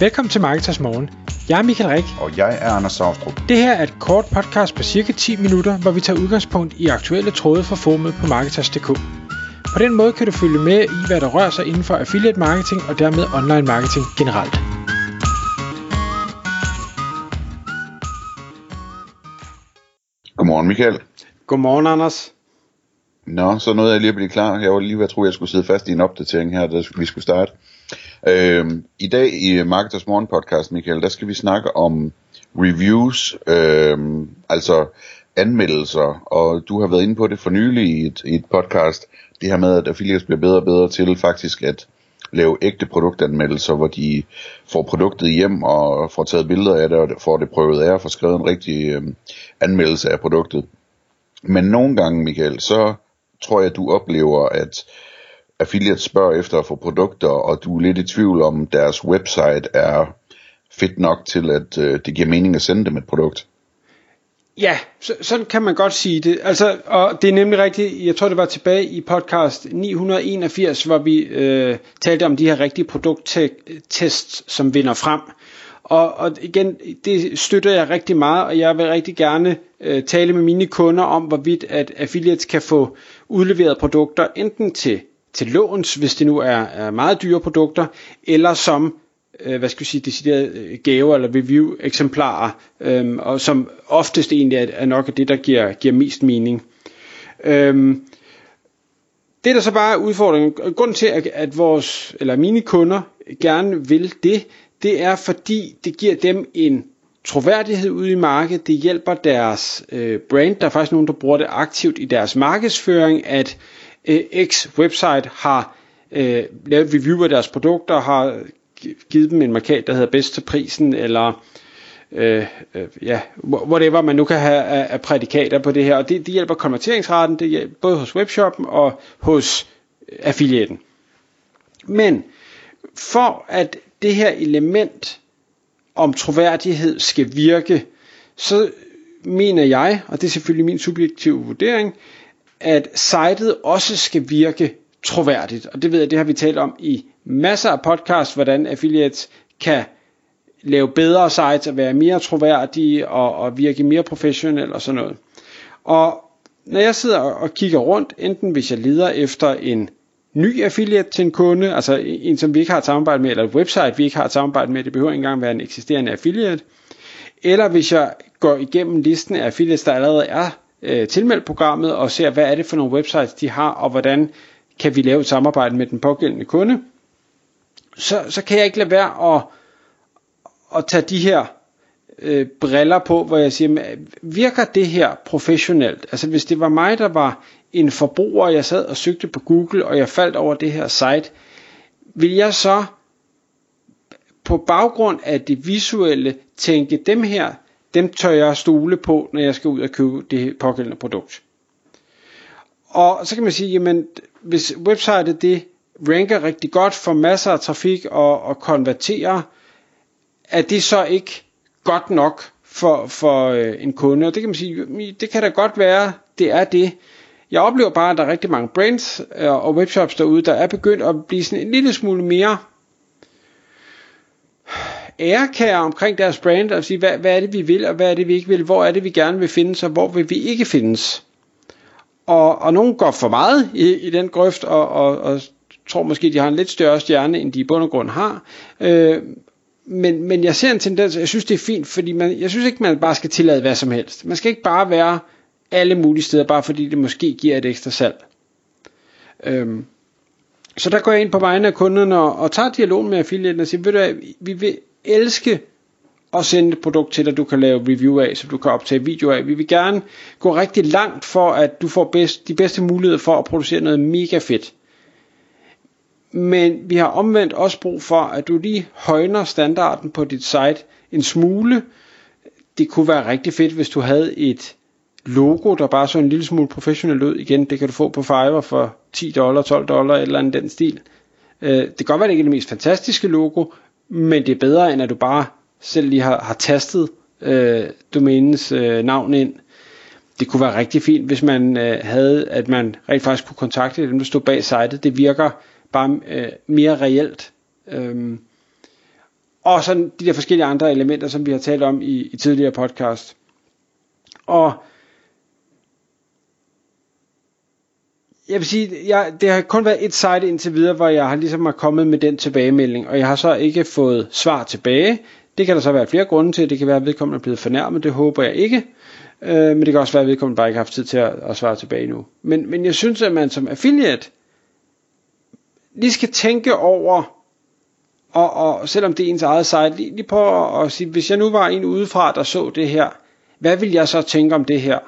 Velkommen til Marketers Morgen. Jeg er Michael Rik. Og jeg er Anders Saustrup. Det her er et kort podcast på cirka 10 minutter, hvor vi tager udgangspunkt i aktuelle tråde fra formet på Marketers.dk. På den måde kan du følge med i, hvad der rører sig inden for affiliate marketing og dermed online marketing generelt. Godmorgen Michael. Godmorgen Anders. Nå, så nåede jeg lige at blive klar. Jeg var lige ved at tro, at jeg skulle sidde fast i en opdatering her, da vi skulle starte. Øhm, I dag i Marketers Morgen podcast, Michael, der skal vi snakke om reviews, øh, altså anmeldelser, og du har været inde på det for nylig i et, i et podcast, det her med, at affiliates bliver bedre og bedre til faktisk at lave ægte produktanmeldelser, hvor de får produktet hjem og får taget billeder af det, og får det prøvet af og får skrevet en rigtig øh, anmeldelse af produktet. Men nogle gange, Michael, så tror jeg, du oplever, at affiliates spørger efter at få produkter, og du er lidt i tvivl om, deres website er fedt nok til, at øh, det giver mening at sende dem et produkt. Ja, så, sådan kan man godt sige det. Altså, og det er nemlig rigtigt, jeg tror det var tilbage i podcast 981, hvor vi øh, talte om de her rigtige produkttests, som vinder frem. Og, og igen, det støtter jeg rigtig meget, og jeg vil rigtig gerne øh, tale med mine kunder om, hvorvidt at affiliates kan få udleveret produkter enten til, til låns, hvis det nu er, er meget dyre produkter, eller som øh, hvad skal vi sige, deciderede øh, gaver eller review-eksemplarer, øh, og som oftest egentlig er, er nok det, der giver, giver mest mening. Øh, det der så bare er udfordringen, grund til at, at vores, eller mine kunder gerne vil det, det er fordi det giver dem en troværdighed ude i markedet, det hjælper deres øh, brand, der er faktisk nogen, der bruger det aktivt i deres markedsføring, at øh, Øh, X website har øh, lavet review af deres produkter, har givet dem en markat, der hedder bedst til prisen, eller øh, øh, ja, whatever man nu kan have af, af prædikater på det her, og det, det hjælper konverteringsraten, det hjælper både hos webshoppen og hos affiliaten. Men for at det her element om troværdighed skal virke, så mener jeg, og det er selvfølgelig min subjektive vurdering, at sitet også skal virke troværdigt. Og det ved jeg, det har vi talt om i masser af podcasts, hvordan affiliates kan lave bedre sites og være mere troværdige og, og virke mere professionelle og sådan noget. Og når jeg sidder og kigger rundt, enten hvis jeg leder efter en ny affiliate til en kunde, altså en som vi ikke har et samarbejde med, eller et website vi ikke har et samarbejde med, det behøver ikke engang være en eksisterende affiliate, eller hvis jeg går igennem listen af affiliates, der allerede er øh, tilmeldt programmet, og ser, hvad er det for nogle websites, de har, og hvordan kan vi lave et samarbejde med den pågældende kunde, så, så kan jeg ikke lade være at, at tage de her øh, briller på, hvor jeg siger, virker det her professionelt? Altså hvis det var mig, der var en forbruger, jeg sad og søgte på Google, og jeg faldt over det her site, vil jeg så på baggrund af det visuelle tænke, dem her, dem tør jeg stole på, når jeg skal ud og købe det pågældende produkt. Og så kan man sige, jamen, hvis websitet det ranker rigtig godt, for masser af trafik og, og konverterer, er det så ikke godt nok for, for øh, en kunde? Og det kan man sige, det kan da godt være, det er det. Jeg oplever bare, at der er rigtig mange brands øh, og webshops derude, der er begyndt at blive sådan en lille smule mere ærekære omkring deres brand, og sige, hvad, hvad er det vi vil, og hvad er det vi ikke vil, hvor er det vi gerne vil findes, og hvor vil vi ikke findes. Og, og nogen går for meget i, i den grøft, og, og, og tror måske, de har en lidt større stjerne, end de i bund og grund har. Øh, men, men jeg ser en tendens, jeg synes det er fint, fordi man, jeg synes ikke, man bare skal tillade hvad som helst. Man skal ikke bare være alle mulige steder, bare fordi det måske giver et ekstra salg. Øhm, så der går jeg ind på vegne af kunderne og, og tager dialogen med affiliaten og siger, ved du vi vil elske at sende et produkt til dig, du kan lave review af, så du kan optage video af. Vi vil gerne gå rigtig langt for, at du får bedst, de bedste muligheder for at producere noget mega fedt. Men vi har omvendt også brug for, at du lige højner standarden på dit site en smule. Det kunne være rigtig fedt, hvis du havde et logo, der bare så en lille smule professionelt ud. Igen, det kan du få på Fiverr for 10 dollar, 12 dollar eller en den stil. Øh, det kan godt være, det ikke er det mest fantastiske logo, men det er bedre, end at du bare selv lige har, har tastet øh, domænens øh, navn ind. Det kunne være rigtig fint, hvis man øh, havde, at man rent faktisk kunne kontakte dem, der stod bag sitet. Det virker bare øh, mere reelt. Øhm, og sådan de der forskellige andre elementer, som vi har talt om i, i tidligere podcast. Og jeg vil sige, jeg, det har kun været et site indtil videre, hvor jeg har ligesom har kommet med den tilbagemelding, og jeg har så ikke fået svar tilbage. Det kan der så være flere grunde til. Det kan være, at vedkommende er blevet fornærmet. Det håber jeg ikke. Øh, men det kan også være, at vedkommende bare ikke har haft tid til at, at svare tilbage nu. Men, men jeg synes, at man som affiliate lige skal tænke over, og, og selvom det er ens eget site, lige, lige prøve at sige, hvis jeg nu var en udefra, der så det her, hvad vil jeg så tænke om det her?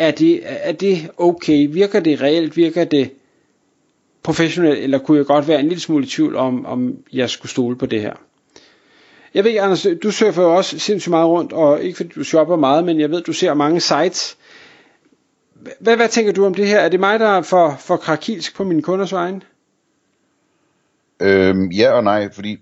Er det, er det okay? Virker det reelt? Virker det professionelt? Eller kunne jeg godt være en lille smule i tvivl om, om jeg skulle stole på det her? Jeg ved, Anders, du surfer jo også sindssygt meget rundt, og ikke fordi du shopper meget, men jeg ved, du ser mange sites. Hvad, hvad tænker du om det her? Er det mig, der er for, for krakilsk på mine kunders vegne? Øhm, ja og nej, fordi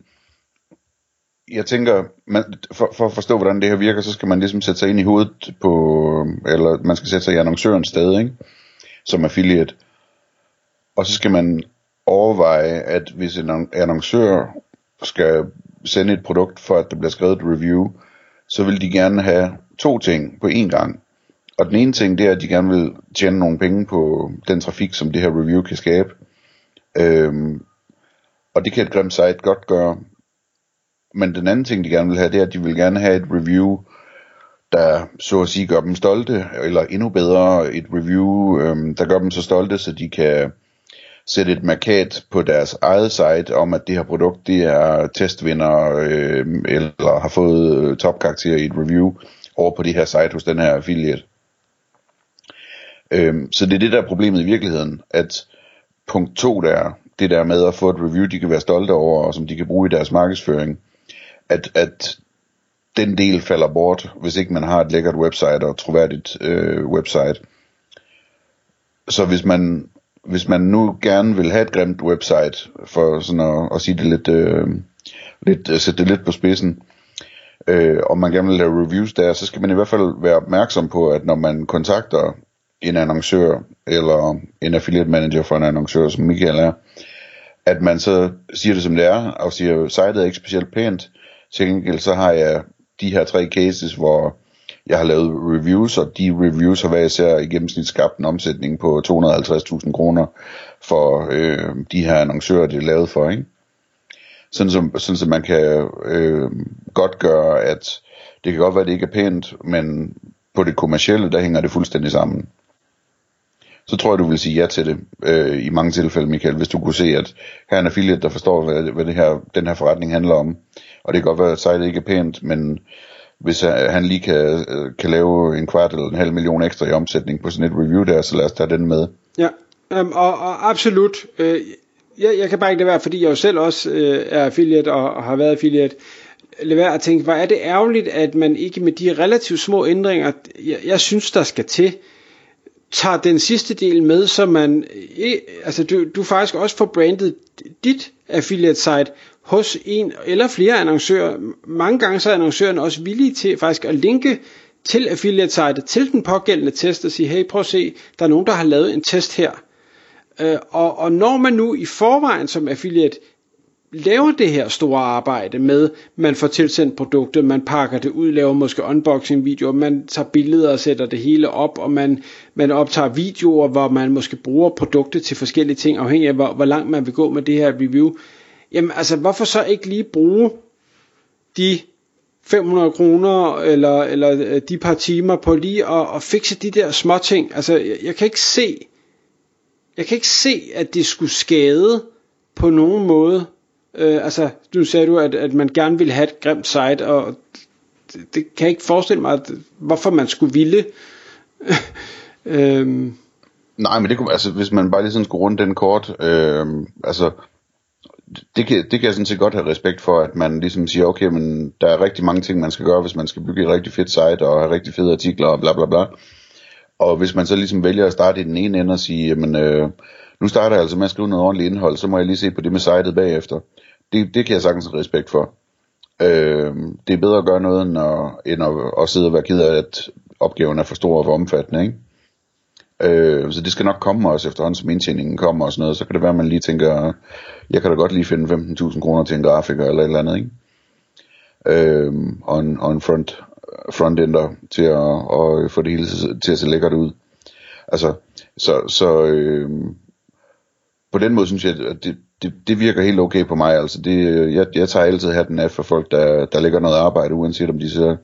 jeg tænker, man, for, for at forstå, hvordan det her virker, så skal man ligesom sætte sig ind i hovedet på, eller man skal sætte sig i annoncørens sted, ikke? som affiliate. Og så skal man overveje, at hvis en annoncør skal sende et produkt for, at der bliver skrevet et review, så vil de gerne have to ting på én gang. Og den ene ting, det er, at de gerne vil tjene nogle penge på den trafik, som det her review kan skabe. Øhm, og det kan et grimt site godt gøre. Men den anden ting, de gerne vil have, det er, at de vil gerne have et review, der så at sige gør dem stolte, eller endnu bedre et review, øhm, der gør dem så stolte, så de kan sætte et markat på deres eget site om, at det her produkt det er testvinder, øh, eller har fået øh, topkarakter i et review over på det her site hos den her affiliate. Øhm, så det er det der er problemet i virkeligheden, at punkt 2 der, det der med at få et review, de kan være stolte over, og som de kan bruge i deres markedsføring, at, at den del falder bort, hvis ikke man har et lækkert website og et troværdigt øh, website. Så hvis man hvis man nu gerne vil have et grimt website, for sådan at, at sige det lidt, øh, lidt at sætte det lidt på spidsen, øh, og man gerne vil lave reviews der, så skal man i hvert fald være opmærksom på, at når man kontakter en annoncør, eller en affiliate manager for en annoncør, som Michael er, at man så siger det som det er, og siger, sitet er ikke specielt pænt, til gengæld så har jeg de her tre cases, hvor jeg har lavet reviews, og de reviews har været især i gennemsnit skabt en omsætning på 250.000 kroner for øh, de her annoncører, det er lavet for, ikke? Sådan som, sådan som man kan øh, godt gøre, at det kan godt være, at det ikke er pænt, men på det kommercielle, der hænger det fuldstændig sammen. Så tror jeg, du vil sige ja til det øh, i mange tilfælde, Michael, hvis du kunne se, at her er en affiliate, der forstår, hvad, hvad det her, den her forretning handler om. Og det kan godt være, at sejlet ikke er pænt, men hvis øh, han lige kan, øh, kan lave en kvart eller en halv million ekstra i omsætning på sådan et review der, så lad os tage den med. Ja, um, og, og absolut. Øh, jeg, jeg kan bare ikke lade være, fordi jeg jo selv også øh, er affiliate og, og har været affiliate, lade være at tænke, hvor er det ærgerligt, at man ikke med de relativt små ændringer, jeg, jeg synes, der skal til, tager den sidste del med, så man, altså du, du faktisk også får brandet dit affiliate site hos en eller flere annoncører. Mange gange så er annoncøren også villige til faktisk at linke til affiliate site til den pågældende test og sige, hey prøv at se, der er nogen der har lavet en test her. Øh, og, og når man nu i forvejen som affiliate laver det her store arbejde med, man får tilsendt produktet, man pakker det ud, laver måske unboxing videoer, man tager billeder og sætter det hele op, og man, man optager videoer, hvor man måske bruger produktet til forskellige ting, afhængig af hvor, hvor langt man vil gå med det her review. Jamen altså, hvorfor så ikke lige bruge de 500 kroner eller, eller øh, de par timer på lige at, at fikse de der små ting. Altså, jeg, jeg kan ikke se, jeg kan ikke se, at det skulle skade på nogen måde. Øh, altså, nu sagde du, at, at man gerne ville have et grimt site, og det, det kan jeg ikke forestille mig, at, hvorfor man skulle ville. øhm. Nej, men det kunne, altså, hvis man bare lige sådan skulle runde den kort, øh, altså, det kan, det kan jeg sådan set godt have respekt for, at man ligesom siger, okay, men der er rigtig mange ting, man skal gøre, hvis man skal bygge et rigtig fedt site, og have rigtig fede artikler, og bla bla bla. Og hvis man så ligesom vælger at starte i den ene ende og sige, jamen, øh, nu starter jeg altså med at skrive noget ordentligt indhold, så må jeg lige se på det med sitet bagefter. Det, det kan jeg sagtens have respekt for. Øh, det er bedre at gøre noget, end at, end at, at sidde og være ked af, at opgaven er for stor og for omfattende, ikke? Øh, så det skal nok komme også efterhånden, som indtjeningen kommer og sådan noget. Så kan det være, at man lige tænker, jeg kan da godt lige finde 15.000 kroner til en grafiker eller et eller andet, ikke? øh, og en, og en front, frontender til at og få det hele til at se lækkert ud. Altså, så, så øh, på den måde synes jeg, at det, det, det virker helt okay på mig. Altså det, jeg, jeg tager altid hatten af for folk, der, der lægger noget arbejde, uanset om de så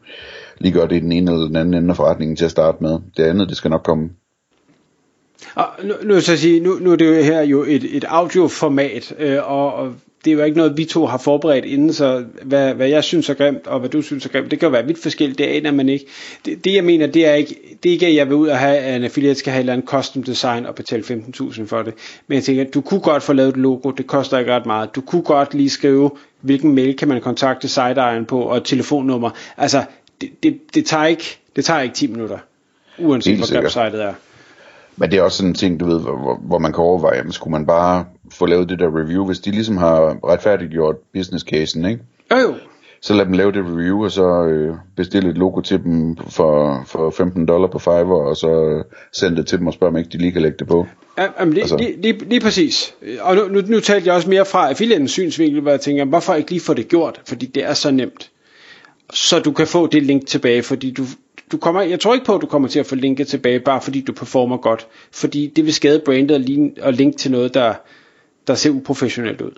lige gør det i den ene eller den anden ende af forretningen til at starte med. Det andet, det skal nok komme. Og nu, nu, så sige, nu, nu er det jo her jo et, et audioformat, øh, og, og det er jo ikke noget, vi to har forberedt inden, så hvad, hvad jeg synes er grimt, og hvad du synes er grimt, det kan jo være vidt forskelligt, det aner man ikke. Det, det jeg mener, det er ikke, det er ikke, at jeg vil ud og have, at en affiliate skal have et eller andet custom design og betale 15.000 for det. Men jeg tænker, du kunne godt få lavet et logo, det koster ikke ret meget. Du kunne godt lige skrive, hvilken mail kan man kontakte site på, og et telefonnummer. Altså, det, det, det, tager ikke, det tager ikke 10 minutter, uanset hvor grimt sitet er. Men det er også sådan en ting, du ved, hvor, hvor man kan overveje, jamen, skulle man bare få lavet det der review, hvis de ligesom har retfærdiggjort business casen, ikke? Jo jo. Så lad dem lave det review, og så øh, bestille et logo til dem for, for 15 dollar på Fiverr, og så øh, sende det til dem og spørge, om ikke de lige kan lægge det på. Ja, jamen, lige, altså. lige, lige, lige præcis. Og nu, nu, nu talte jeg også mere fra affiliatens synsvinkel, hvor jeg tænker, hvorfor ikke lige få det gjort? Fordi det er så nemt. Så du kan få det link tilbage, fordi du, du kommer, jeg tror ikke på, at du kommer til at få linket tilbage, bare fordi du performer godt. Fordi det vil skade brandet og link til noget, der, der ser uprofessionelt ud.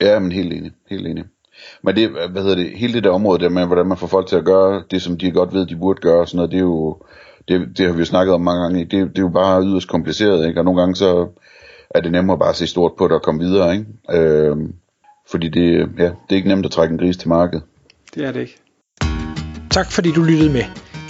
Ja, men helt enig. Helt enig. Men det, hvad hedder det, hele det der område der med, hvordan man får folk til at gøre det, som de godt ved, de burde gøre, og sådan noget, det er jo, det, det har vi jo snakket om mange gange, det, det er jo bare yderst kompliceret, ikke? og nogle gange så er det nemmere bare at se stort på det og komme videre, ikke? Øh, fordi det, ja, det er ikke nemt at trække en gris til markedet. Det er det ikke. Tak fordi du lyttede med.